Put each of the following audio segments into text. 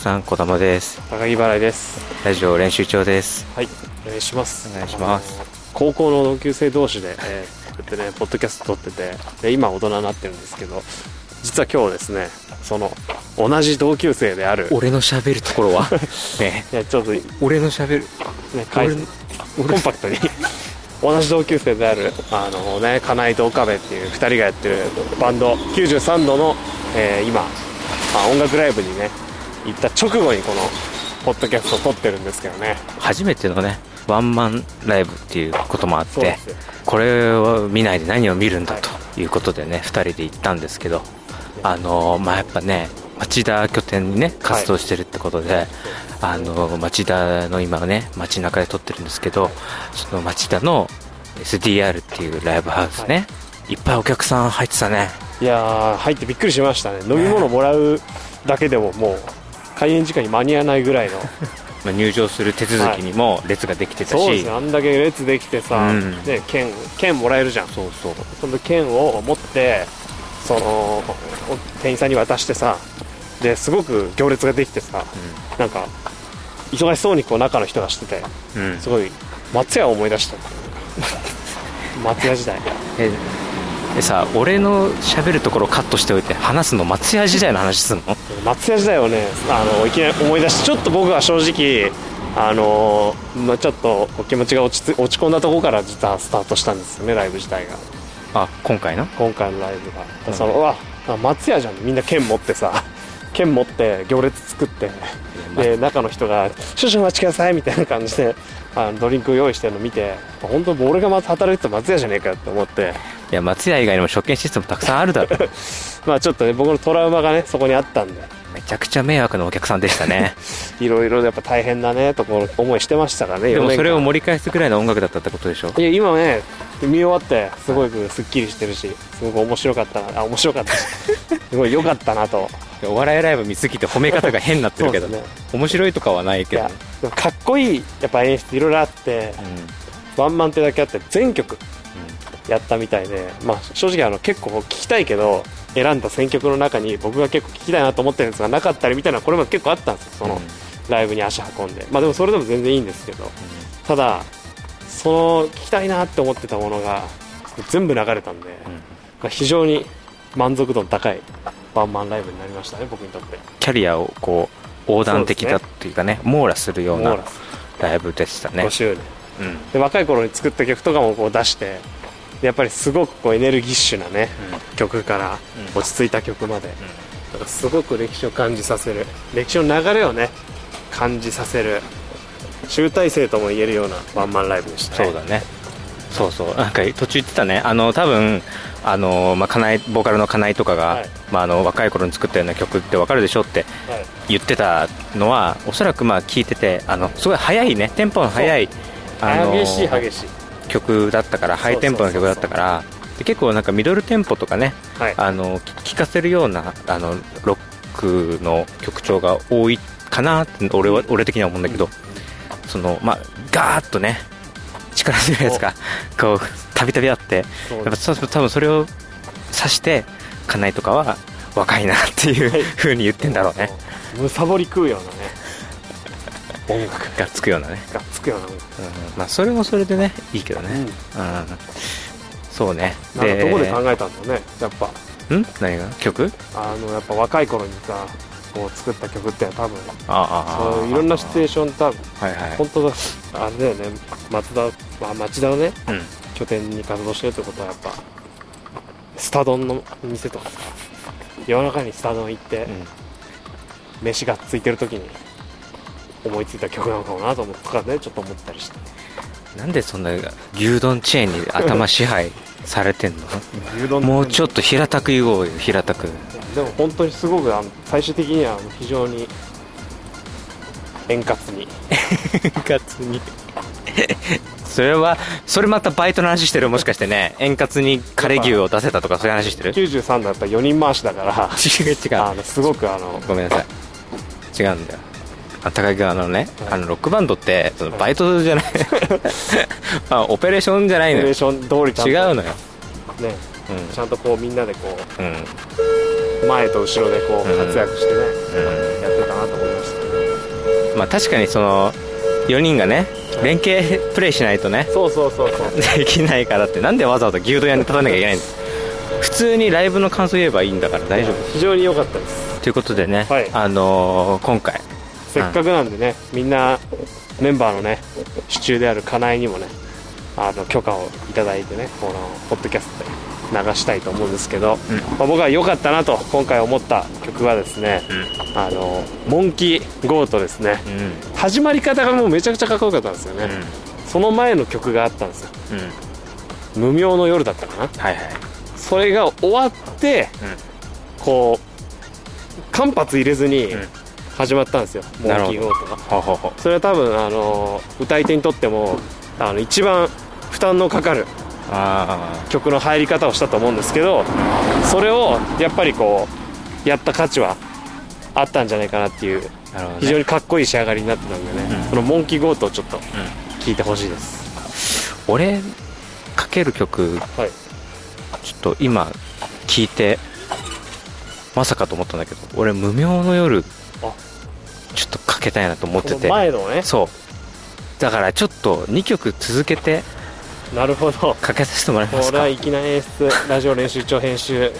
さん、こだまです。高木払いです。ラジオ練習長です。はいお願いします。お願いします。高校の同級生同士で、えーこうやってねポッドキャスト撮っててで今大人になってるんですけど実は今日ですねその同じ同級生である俺の喋るところは？ね。いやちょっとね俺の喋る、かい俺のコンパクトに。同じ同級生であるあのね金井と岡部っていう2人がやってるバンド93度の、えー今、まあ、音楽ライブにね行った直後にこのポッドキャストを撮ってるんですけどね。初めてのね、ワンマンライブっていうこともあってこれを見ないで何を見るんだということでね、2人で行ったんですけど、あのまあやっぱね、町田拠点にね、活動してるってことで、あの町田の今ね、街中で撮ってるんですけど、その町田の SDR っていうライブハウスね、いっぱいお客さん入ってたね。いやー入ってびっくりしましたね。飲み物もらうだけでももう開演時間に間に合わないぐらいの。まあ入場する手続きにも列ができてたし、そうですよ。あんだけ列できてさ、うん。で券券もらえるじゃん。そうそう。その券を持ってそのお店員さんに渡してさですごく行列ができてさなんか忙しそうにこう中の人がしててうん、すごい松屋を思い出した。松屋時代。えでさ俺の喋るところカットしておいて話すの松屋時代の話すんの？松屋時代をねあのいきなり思い出してちょっと僕は正直あのまあ、ちょっとお気持ちが落ち着落ち込んだところから実はスタートしたんですよねライブ自体が。あ今回の？今回のライブが、うん。そのうわあ松屋じゃん。みんな剣持ってさ剣持って行列作ってで中の人が「少々お待ちください」みたいな感じであのドリンク用意してるの見て本当俺がまず働いてた松屋じゃねえかよって思っていや松屋以外にも食券システムたくさんあるだろ。まあちょっとね僕のトラウマがねそこにあったんで。めちゃくちゃ迷惑なお客さんでしたね。いろいろやっぱ大変だねとこ思いしてましたからね。4年間で。もそれを盛り返すぐらいの音楽だったってことでしょ。いや今ね見終わってすごくすっきりしてるしすごく面白かったなあ面白かった。し すごい良かったなと。お笑いライブ見すぎて褒め方が変になってるけど、ね。面白いとかはないけど。かっこいいやっぱ演出いろいろあってワンマンってだけあって全曲やったみたいで、まあ、正直あの結構聞きたいけど選んだ選曲の中に僕が結構聞きたいなと思ってるんですがなかったりみたいなこれも結構あったんですよ。そのライブに足運んで。まあでもそれでも全然いいんですけど。ただその聞きたいなって思ってたものが全部流れたんで、まあ非常に満足度の高いワンマンライブになりましたね僕にとって。キャリアをこう横断的だっていうかね網羅するようなライブでしたね。5周年うん。で若い頃に作った曲とかもこう出してでやっぱりすごくこうエネルギッシュなね、曲からうん。落ち着いた曲まで、だからすごく歴史を感じさせる。歴史の流れをね感じさせる。集大成とも言えるようなワンマンライブでしたね。そうだね。そうそう。なんか途中言ってたね。あの多分あの、まあ、金井ボーカルの金井とかが、はい。まあ、あの若い頃に作ったような曲ってわかるでしょってはい。言ってたのはおそらくまあ聞いててあのすごい速いね。テンポの速い。あの激しい激しい曲だったからハイテンポの曲だったからで結構なんかミドルテンポとかねはい。あのき聴かせるようなあのロックの曲調が多いかなって俺は俺的には思うんだけど、そのまあガーッとね力強いやつがこうたびたびあってやっぱそう多分それを指して金井とかは若いなっていうはい。風に言ってんだろうね。むさぼり食うようなね。音楽。がっつくようなね、がつくような音楽うん。まあそれもそれでねいいけどね、うん。そうね。なんかどこで考えたんだろうねやっぱ。ん？何が？曲？あのやっぱ若い頃にさこう作った曲って多分。ああそういろんなシチュエーション多分はいはい。本当だあれだよね。松田、まあ、町田をねうん。拠点に活動してるってことはやっぱスタ丼の店とかさ夜中にスタ丼行って、うん。飯がついてる時に思いついた曲なのかもなと思ってとかねちょっと思ったりして。なんでそんな牛丼チェーンに頭支配されてんの？牛丼もうちょっと平たく言おうよ平たく。でも本当にすごくあの最終的には非常に円滑に。円滑に。それはそれまたバイトの話してる？もしかしてね。円滑に枯れ牛を出せたとかそういう話してる？違93だったら4人回しだから。う違う。あのすごくあのごめんなさい。違うんだよあ高木があのね、あのロックバンドってそのバイトじゃない。あオペレーションじゃないのよ。オペレーション通りちゃんと。違うのよ。ね。うん。ちゃんとこうみんなでこうん。う前と後ろでこううん。活躍してね、うん。やってたなと思いました。けどまあ確かにその4人がね連携プレイしないとねそうそうそうそう。できないからってなんでわざわざ牛丼屋に立たなきゃいけないんです普通にライブの感想言えばいいんだから大丈夫。非常に良かったです。ということでね、はい。あのー今回せっかくなんでねみんなメンバーのね支柱である金井にもねあの許可をいただいてねこのポッドキャストで流したいと思うんですけど、うん。まあ、僕は良かったなと今回思った曲はですね、あのモンキーゴートですね。うん。始まり方がもうめちゃくちゃかっこよかったんですよね、その前の曲があったんですよ。うん。うん無名の夜だったかな。はいはい。それが終わって、こう間髪入れずにうん始まったんですよ、モンキーゴートが。それは多分あの歌い手にとってもあの一番負担のかかるあ曲の入り方をしたと思うんですけどそれをやっぱりこうやった価値はあったんじゃないかなっていう非常にかっこいい仕上がりになってたんでね、うん。そのモンキーゴートをちょっと聴いてほしいです、俺かける曲はい。ちょっと今聞いてまさかと思ったんだけど俺無名の夜かけたいなと思ってて。前のね。そう。だからちょっと2曲続けてなるほど。かけさせてもらえますか。これは粋な演出ラジオ練習長編集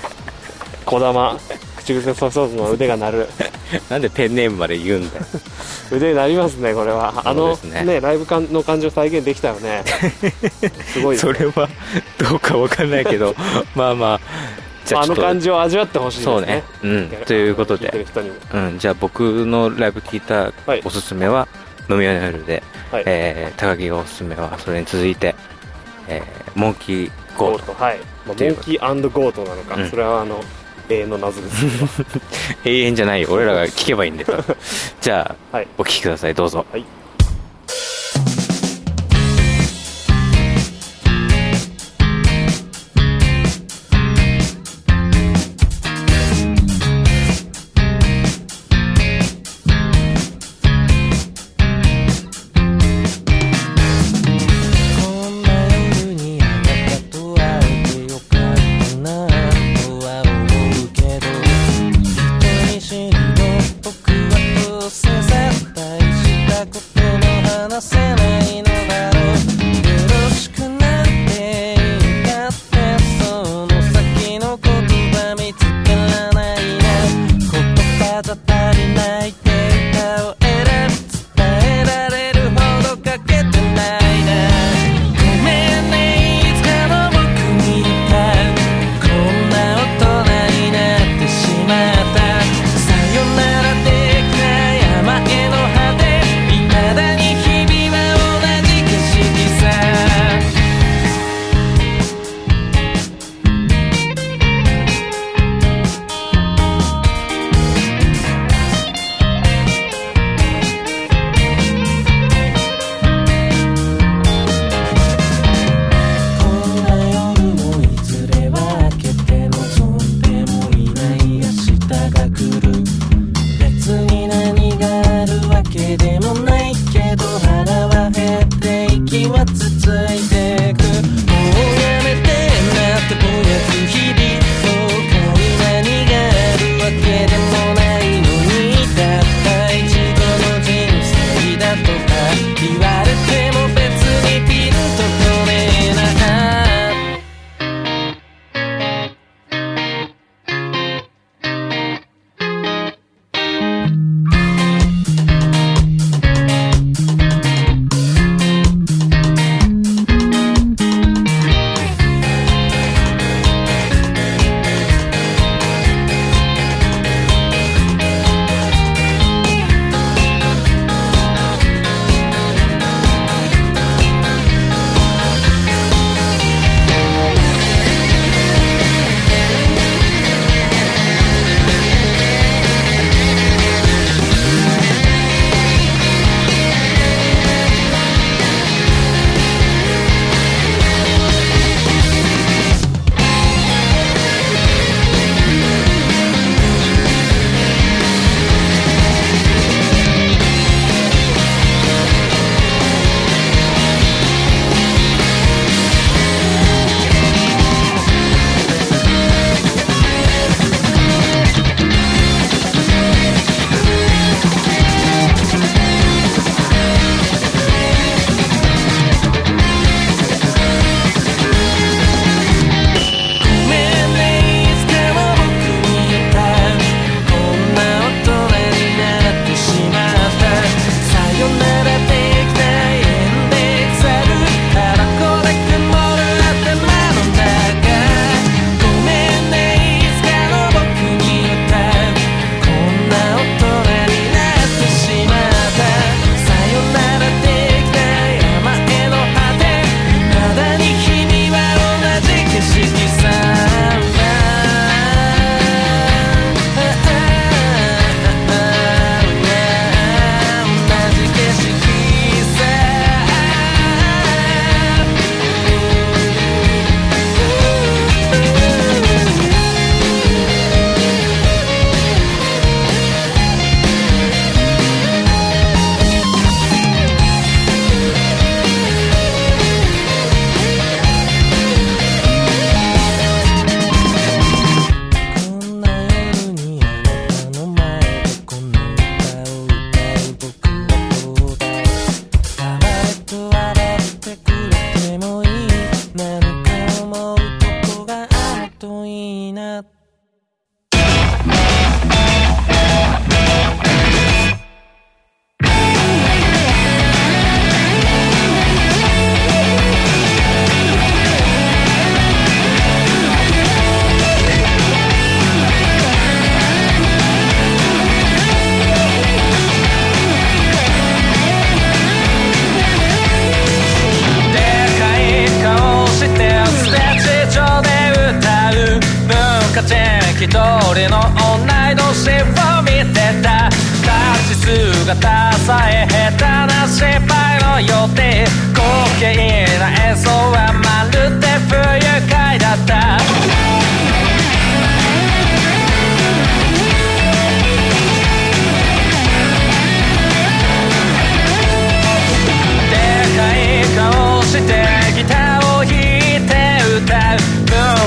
児玉口癖ソフトの腕が鳴る。なんでペンネームまで言うんだよ。腕鳴りますねこれは。あのね。ねライブ感の感じを再現できたよね。すごいですそれはどうかわかんないけど。まあまあじゃああの感じを味わってほしいですね。そうね。うん。ということで。うん、じゃあ僕のライブ聞いたはい。おすすめは「無名の夜で」はい。えー高木がおすすめはそれに続いて、えーモンキーゴート。はい、まあ、モンキーゴートなのか、うん。それはあの永遠の謎です。永遠じゃないよ。俺らが聞けばいいんだよ じゃあはい。お聞きください。どうぞ。はい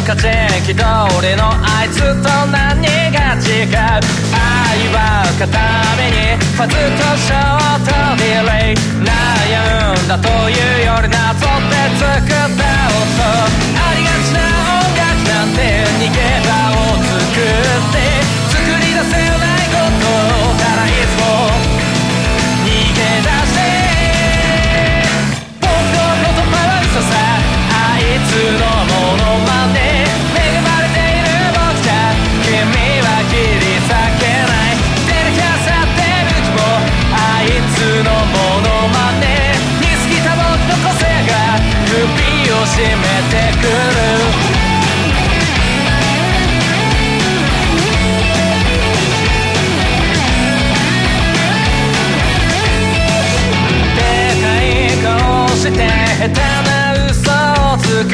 文化的通りのあいつと何が違う愛は片目にファズとショートディレイ悩んだというよりなぞって作った音ありがちな音楽なんて逃げ場を作って作り出せないこと首を絞めてくる。でかい顔して下手な嘘をつく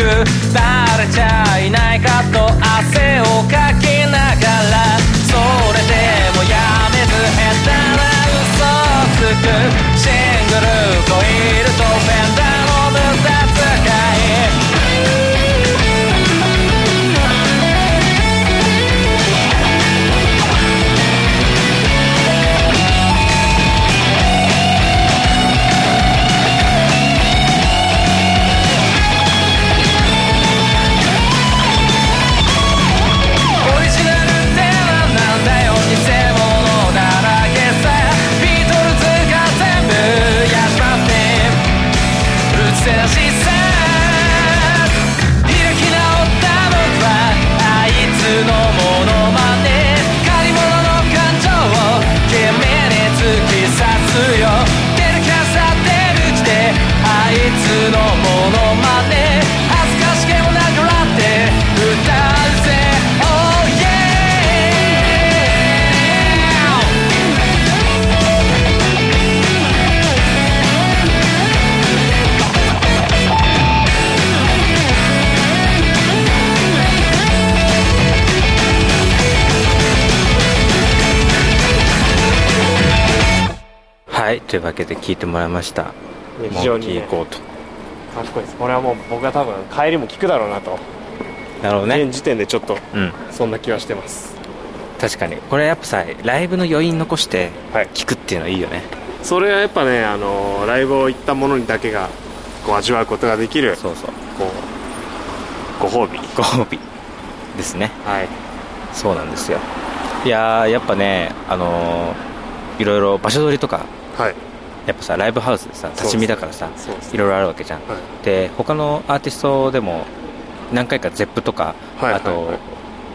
というわけで聞いてもらいました。非常にね。モンキーゴート。かっこいいです。これはもう僕は多分帰りも聞くだろうなと。なるほどね。現時点でちょっとうん。そんな気はしてます。確かに。これやっぱさライブの余韻残してはい。聞くっていうのはいいよね。それはやっぱねあのライブを行った者にだけがこう味わうことができるそうそう。こうご褒美。ご褒美。ですね。はい。そうなんですよ。いやーやっぱねあのーいろいろ場所取りとかはい。やっぱさライブハウスでさ立ち見だからさそうですいろいろあるわけじゃん、はい。で他のアーティストでも何回か ZEP とか、はいあと、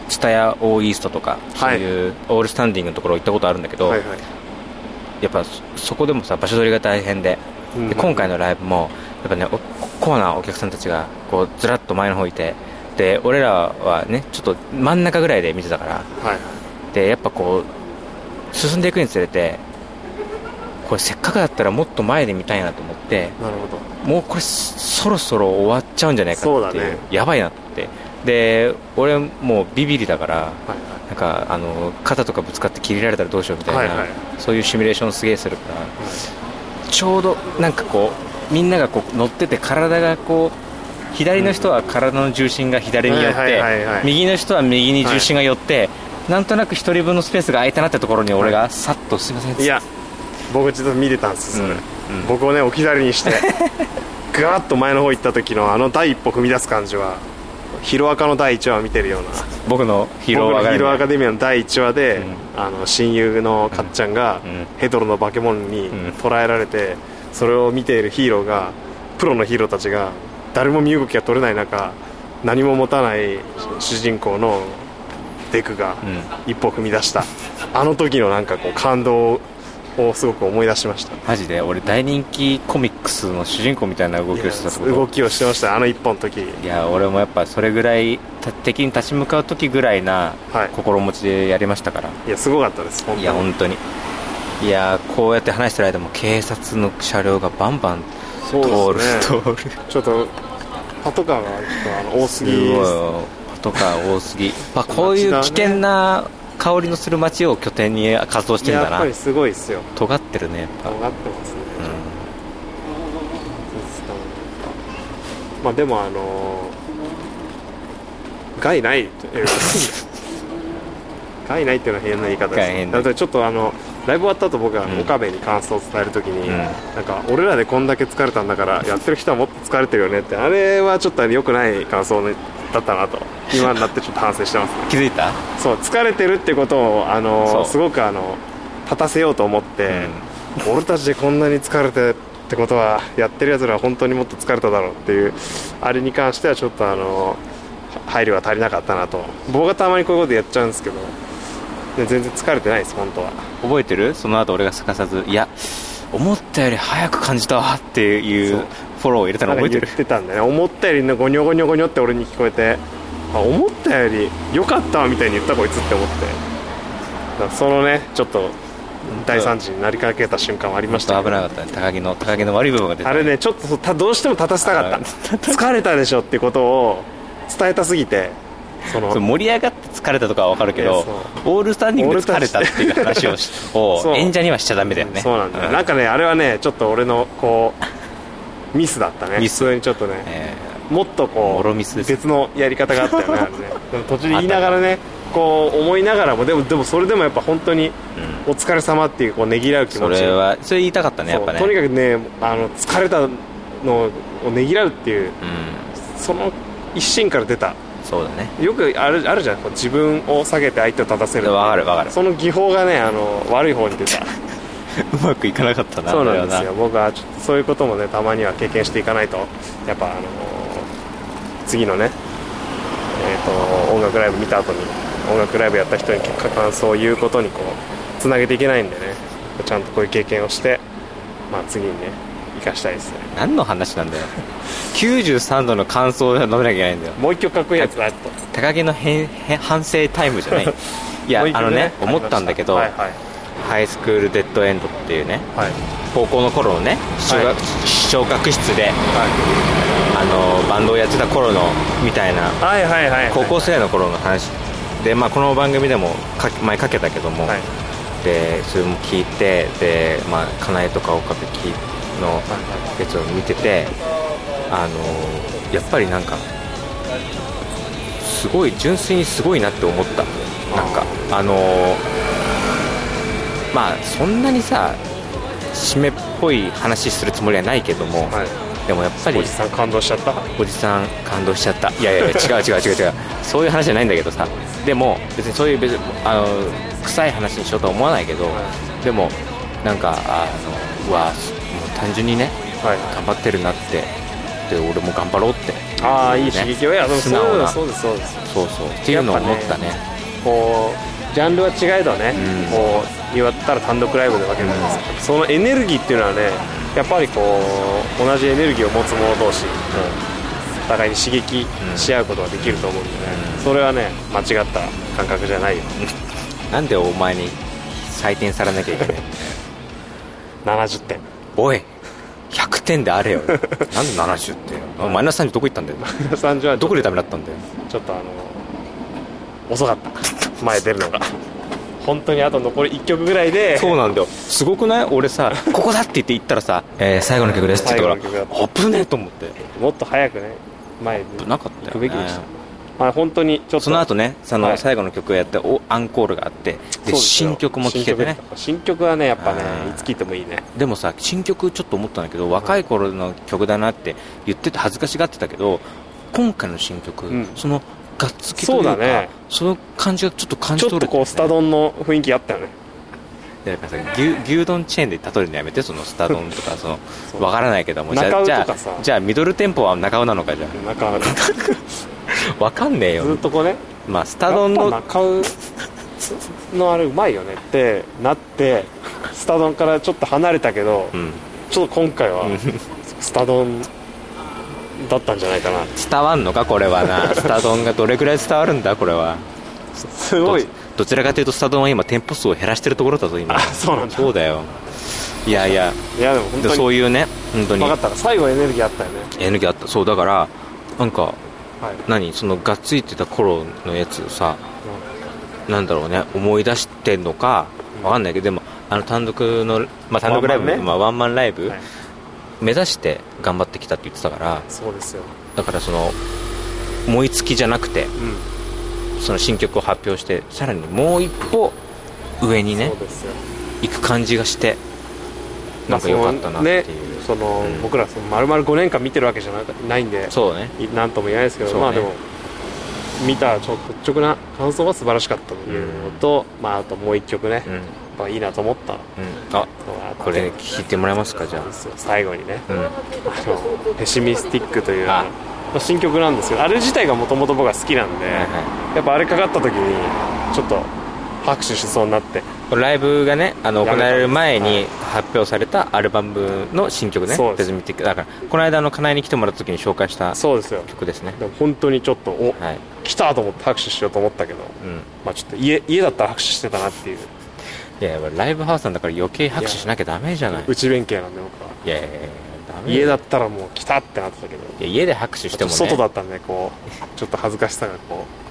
ツタヤオーイーストとかそういうオールスタンディングのところ行ったことあるんだけど、はいはい。やっぱそそこでもさ場所取りが大変でうん。で今回のライブもやっぱねおコアなお客さんたちがこうずらっと前の方いてで俺らはねちょっと真ん中ぐらいで見てたからはい。でやっぱこう進んでいくにつれてこれせっかくだったらもっと前で見たいなと思ってなるほど。もうこれそそろそろ終わっちゃうんじゃないかっていうね。やばいなって。で俺もうビビりだからはいなんかあの肩とかぶつかって切れられたらどうしようみたいな、はいはい。そういうシミュレーションすげえするから、ちょうどなんかこうみんながこう乗ってて体がこう左の人は体の重心が左に寄って、はいはいはいはい。右の人は右に重心が寄って、なんとなく一人分のスペースが空いたなってところに俺がさっと「すいません」いや僕ちょっと見てたんですそれ、うんうん。僕をね置き去りにして ガーッと前の方行った時のあの第一歩踏み出す感じはヒロアカの第1話を見てるような。僕のヒーロー僕のヒーローアアカデミアの第1話で、あの親友のかっちゃんが、うん。ヘドロの化け物にん。捕らえられて、それを見ているヒーローがプロのヒーローたちが誰も身動きが取れない中何も持たない主人公のデクがうん。一歩踏み出した、あの時のなんかこう感動をすごく思い出しました。マジで？俺大人気コミックスの主人公みたいな動きをしてたってこと？動きをしてました。あの一本の時。いや俺もやっぱそれぐらいた敵に立ち向かう時ぐらいなはい。心持ちでやりましたから、いやすごかったです。本当いにや本当に。いやこうやって話してる間も警察の車両がバンバン通るね。通る。ちょっとパトカーがちょっとあの多すぎ。すパトカー多すぎ、まあ、こういう危険な香りのする街を拠点に活動してんだな。やっぱりすごいですよ。尖ってるねやっぱ、尖ってますね。うそうですかまあでもあのー害ないという害ないっていうのは変な言い方ですだってちょっとあのライブ終わった後僕は岡部に感想を伝えるときに、うん。なんか俺らでこんだけ疲れたんだからやってる人はもっと疲れてるよねってあれはちょっと良くない感想だったなと。今になってちょっと反省してますん 気づいた？そう疲れてるってことをあのすごくあの立たせようと思って、俺たちでこんなに疲れてってことはやってるやつらは本当にもっと疲れただろうっていうあれに関してはちょっとあの配慮が足りなかったなと。僕がたまにこういうことやっちゃうんですけどで全然疲れてないです本当は。覚えてる？その後俺がすかさずいや思ったより早く感じたわっていうフォローを入れたの覚えてる？言ってたんだよね。思ったよりねゴニョゴニョゴニョって俺に聞こえてあ思ったより良かったわみたいに言ったこいつって思って。そのねちょっと大惨事になりかけた瞬間はありました危なかったね。高木の高木の悪い部分が出たあれねちょっとたどうしても立たせたかった。あ疲れたでしょってことを伝えたすぎてその盛り上がって疲れたとかは分かるけどそオールスタンディングで疲れたっていう話を 演者にはしちゃダメだよね。そうなんだよ、なんかねあれはねちょっと俺のこうミスだったね。ミスにちょっとね、えもっとこもう別のやり方があったよね。でも途中で言いながらねこう思いながらもでもでもそれでもやっぱ本当にお疲れ様っていうこうねぎらう気ーそ持ち。れはそれ言いたかったねやっぱね。とにかくねあの疲れたのをねぎらうっていううん。その一心から出た。そうだね。よくあるあるじゃん。こう自分を下げて相手を立たせるわかるわかる。その技法がねあの悪い方に出た うまくいかなかったなそうなんですよ。僕はちょっとそういうこともねたまには経験していかないと。やっぱあの次のねえー、と音楽ライブ見た後に音楽ライブやった人に結果感想を言うことにこうつなげていけないんでね。ちゃんとこういう経験をして、まあ、次にね生かしたいですね。何の話なんだよ。93度の感想を述べなきゃいけないんだよ。もう一曲かっこいいやつだと高木の変変反省タイムじゃない。いやもう一曲あのね思ったんだけど、はいはいハイスクールデッドエンドっていうねはい。高校の頃のね小学,、はい。小学室であのバンドをやってた頃のみたいなはいはいはい。はい高校生の頃の話。で、まあ、この番組でもか前かけたけども、はい。でそれも聞いてで、まあ、かなえとか岡部のやつを見ててあのやっぱりなんかすごい純粋にすごいなって思った。なんかあのまあそんなにさ締めっぽい話するつもりはないけども、はい。でもやっぱりおじさん感動しちゃった？おじさん感動しちゃった。いやいや違う違う違う違う。そういう話じゃないんだけどさ。でも別にそういう別にあの臭い話にしようとは思わないけど、でもなんかあのうわもう単純にねはい。頑張ってるなってで俺も頑張ろうって。ああいい刺激をいやでもそう素直な。そうですそうです。そうそう。っていうのを思ったねこうジャンルは違えどね、うん。こう言ったら単独ライブなわけなんですけど、そのエネルギーっていうのはねやっぱりこう同じエネルギーを持つ者同士、お互いに刺激し合うことができると思うんでね、それはね間違った感覚じゃないよ。なんでお前に採点されなきゃいけない？70点。おい100点であれよ。なんで70ってあマイナス30どこ行ったんだよ？30はどこでダメだったんだよ？ちょっとあの遅かった前出るのが。本当にあと残り1曲ぐらいで。そうなんだよ。すごくない？俺さここだって言って行ったらさ、えー最後の曲ですって言ったから危ねえと思って。もっと早くね前に危なかったよね。行くべきでした、まあ、本当にちょっとその後ねそのはい。最後の曲をやっておアンコールがあってで新曲も聴けてね。新曲はねやっぱねうんいつ聴いてもいいね。でもさ新曲ちょっと思ったんだけど若い頃の曲だなって言ってて恥ずかしがってたけど今回の新曲、うん。そのがっつきというかそうだね。その感じがちょっと感じちょっとこうスタ丼の雰囲気あったよね。でなんかさ牛牛丼チェーンで例えるのやめてそのスタ丼とか そのそう。わからないけどもじゃ中尾あじゃあじゃあミドル店舗は中尾なのかじゃなんかあ わかんねえよ。ずっとこうね。まあスタ丼の中尾のあれうまいよねってなってスタ丼からちょっと離れたけど、うん。ちょっと今回はスタ丼だったんじゃないかな。伝わんのかこれはな。スタ丼がどれくらい伝わるんだこれは。すごい。どどちらかというとスタ丼は今店舗数を減らしてるところだぞ今。あそうなんだ。そうだよ。いやいや。いやでも本で当にそういうね本当に。分かった。最後エネルギーあったよね。エネルギーあった。そうだからなんかはい、何？そのがっついてた頃のやつさなんだろうね。思い出してんのかわかんないけどでもあの単独の、まあ、単独ライブワンマンね。まあ、ワンマンライブ、はい目指して頑張ってきたって言ってたからそうですよ。だからその燃え尽きじゃなくてうん。その新曲を発表してさらにもう一歩上にね行く感じがしてなんか良かったなっていう、その、うん。僕らその丸々5年間見てるわけじゃなないんでそうね。いなんとも言えないですけど、ね。まあでも見た率直な感想は素晴らしかったというのと、まああともう一曲ね、うん、いいなと思った。のあがあこれ聞いてもらえますかじゃそうですよ。最後にねあうん。あのペシミスティックという新曲なんですけどあれ自体がもともと僕は好きなんで、はいはやっぱあれかかった時にちょっと拍手しそうになってライブがねあの行われる前はにい。発表されたアルバムの新曲ねそうです。デズミティックだからこの間の金井に来てもらった時に紹介したそうですよ。曲ですね。でも本当にちょっとおはい、来たと思って拍手しようと思ったけど、うん、まあちょっと家家だったら拍手してたなっていう。いやライブハウスなんだから余計拍手しなきゃダメじゃない。内弁慶なんで僕は。いやいやいや家だだったらもう来たってなってたけど。いや家で拍手してもね。外だったんでこうちょっと恥ずかしさがこう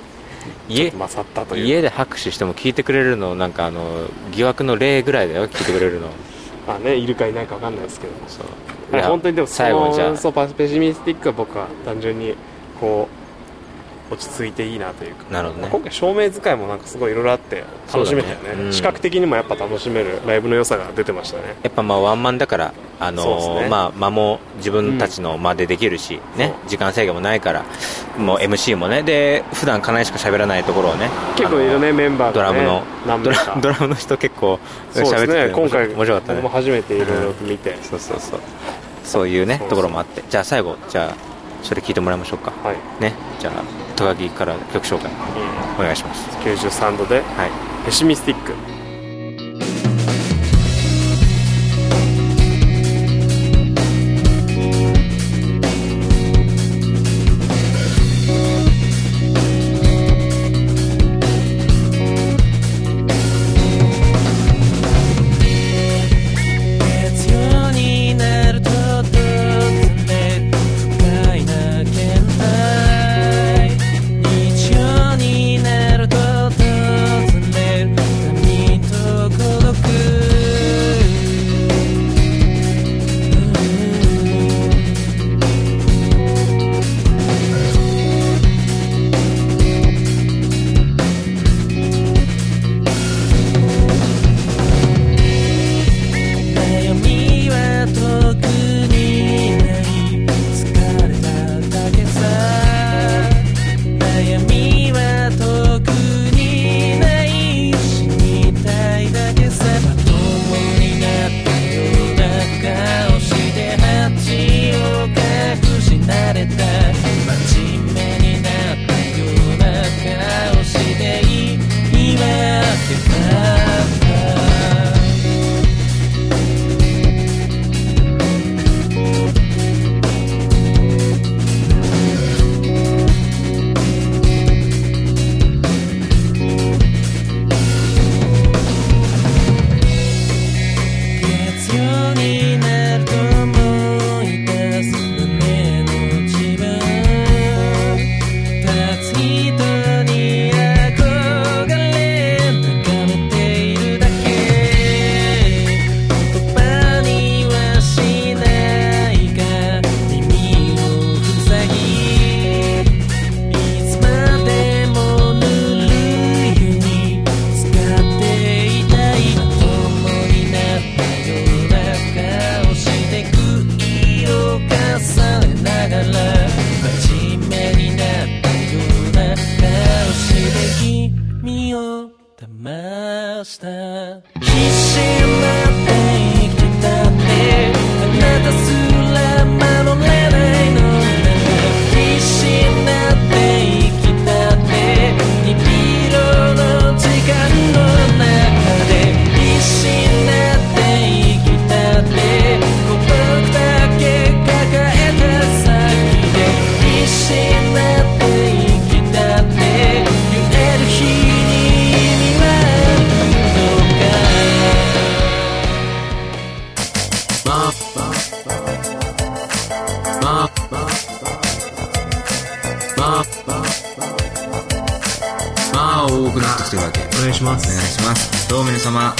家と勝ったという。家で拍手しても聞いてくれるのなんかあの疑惑の例ぐらいだよ聞いてくれるの。まあねいるかいないか分かんないですけどそう。本当にでも最後にじゃあ。そうパペシミスティックは僕は単純にこう落ち着いていいなというか。なるほどね。今回照明使いもなんかすごいいろいろあって楽しめたよね。ね。うん。視覚的にもやっぱ楽しめるライブの良さが出てましたね。やっぱまあワンマンだからあのね。まあ間も自分たちの間でできるし、ね時間制限もないからもう MC もねで普段かなりしか喋らないところをね結構いるねメンバーが、ね、ドラムのドラドラムの人結構喋っててね今回面白かったね。僕も初めていろいろと見て、そうそうそう。そういうねところもあって。じゃあ最後じゃあそれ聞いてもらいましょうか。はい、ね。じゃあ高木から曲紹介お願いします。93度ではい。ペシミスティック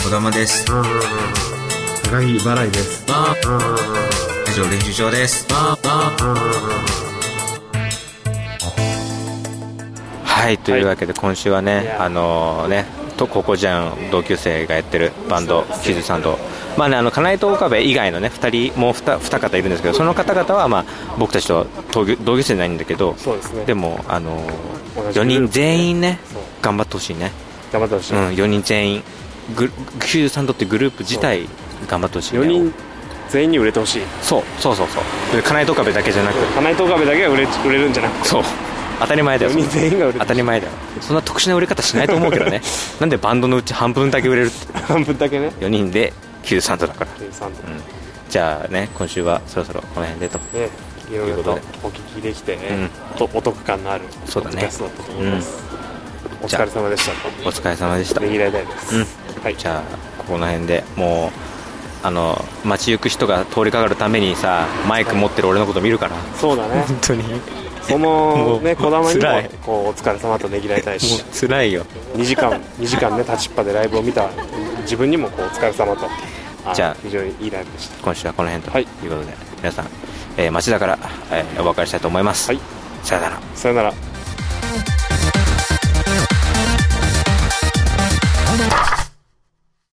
どうも皆様小玉です。高木払いです。以上練習場です。はいというわけで今週はね、い。やあのねと高校ジャン同級生がやってるバンドキズサンドまあねあの金井と岡部以外のね2人もう 2, 二方いるんですけどその方々はまあ僕たちと同級同級生じゃないんだけどそうですね。でもあの同じ4人全員ね頑張ってほしいね。頑張ってほしい、うん4人全員グキズサンドってグループ自体頑張ってほしいね。4人全員に売れてほしい。そうそうそうそう。で金井と岡部だけじゃなく。金井と岡部だけが売れ売れるんじゃなくて。そう。当たり前だよ。4人全員が売れて当たり前だよ。そんな特殊な売れ方しないと思うけどね。なんでバンドのうち半分だけ売れるって。半分だけね。4人で93とだから、計算とうん、じゃあね今週はそろそろこの辺でと。ねいろいろとお聞きできてね、うん。おお得感のあるそうだね。ポッドキャストだったと思います、お疲れ様でした。お疲れ様でした。ねぎらいたいです、うんはい。じゃあここの辺でもうあの街行く人が通りかかるためにさマイク持ってる俺のこと見るから。そうだね。本当に。もそのね児玉にもこうお疲れ様とねぎらいたいうし辛いよ。2時間2時間ね 立ちっぱでライブを見た自分にもこうお疲れ様とじゃあ非常にいいライブでした。今週はこの辺とはい。いうことで、皆さん、えー街だから、えーお別れしたいと思います、はい。さよなら。さよなら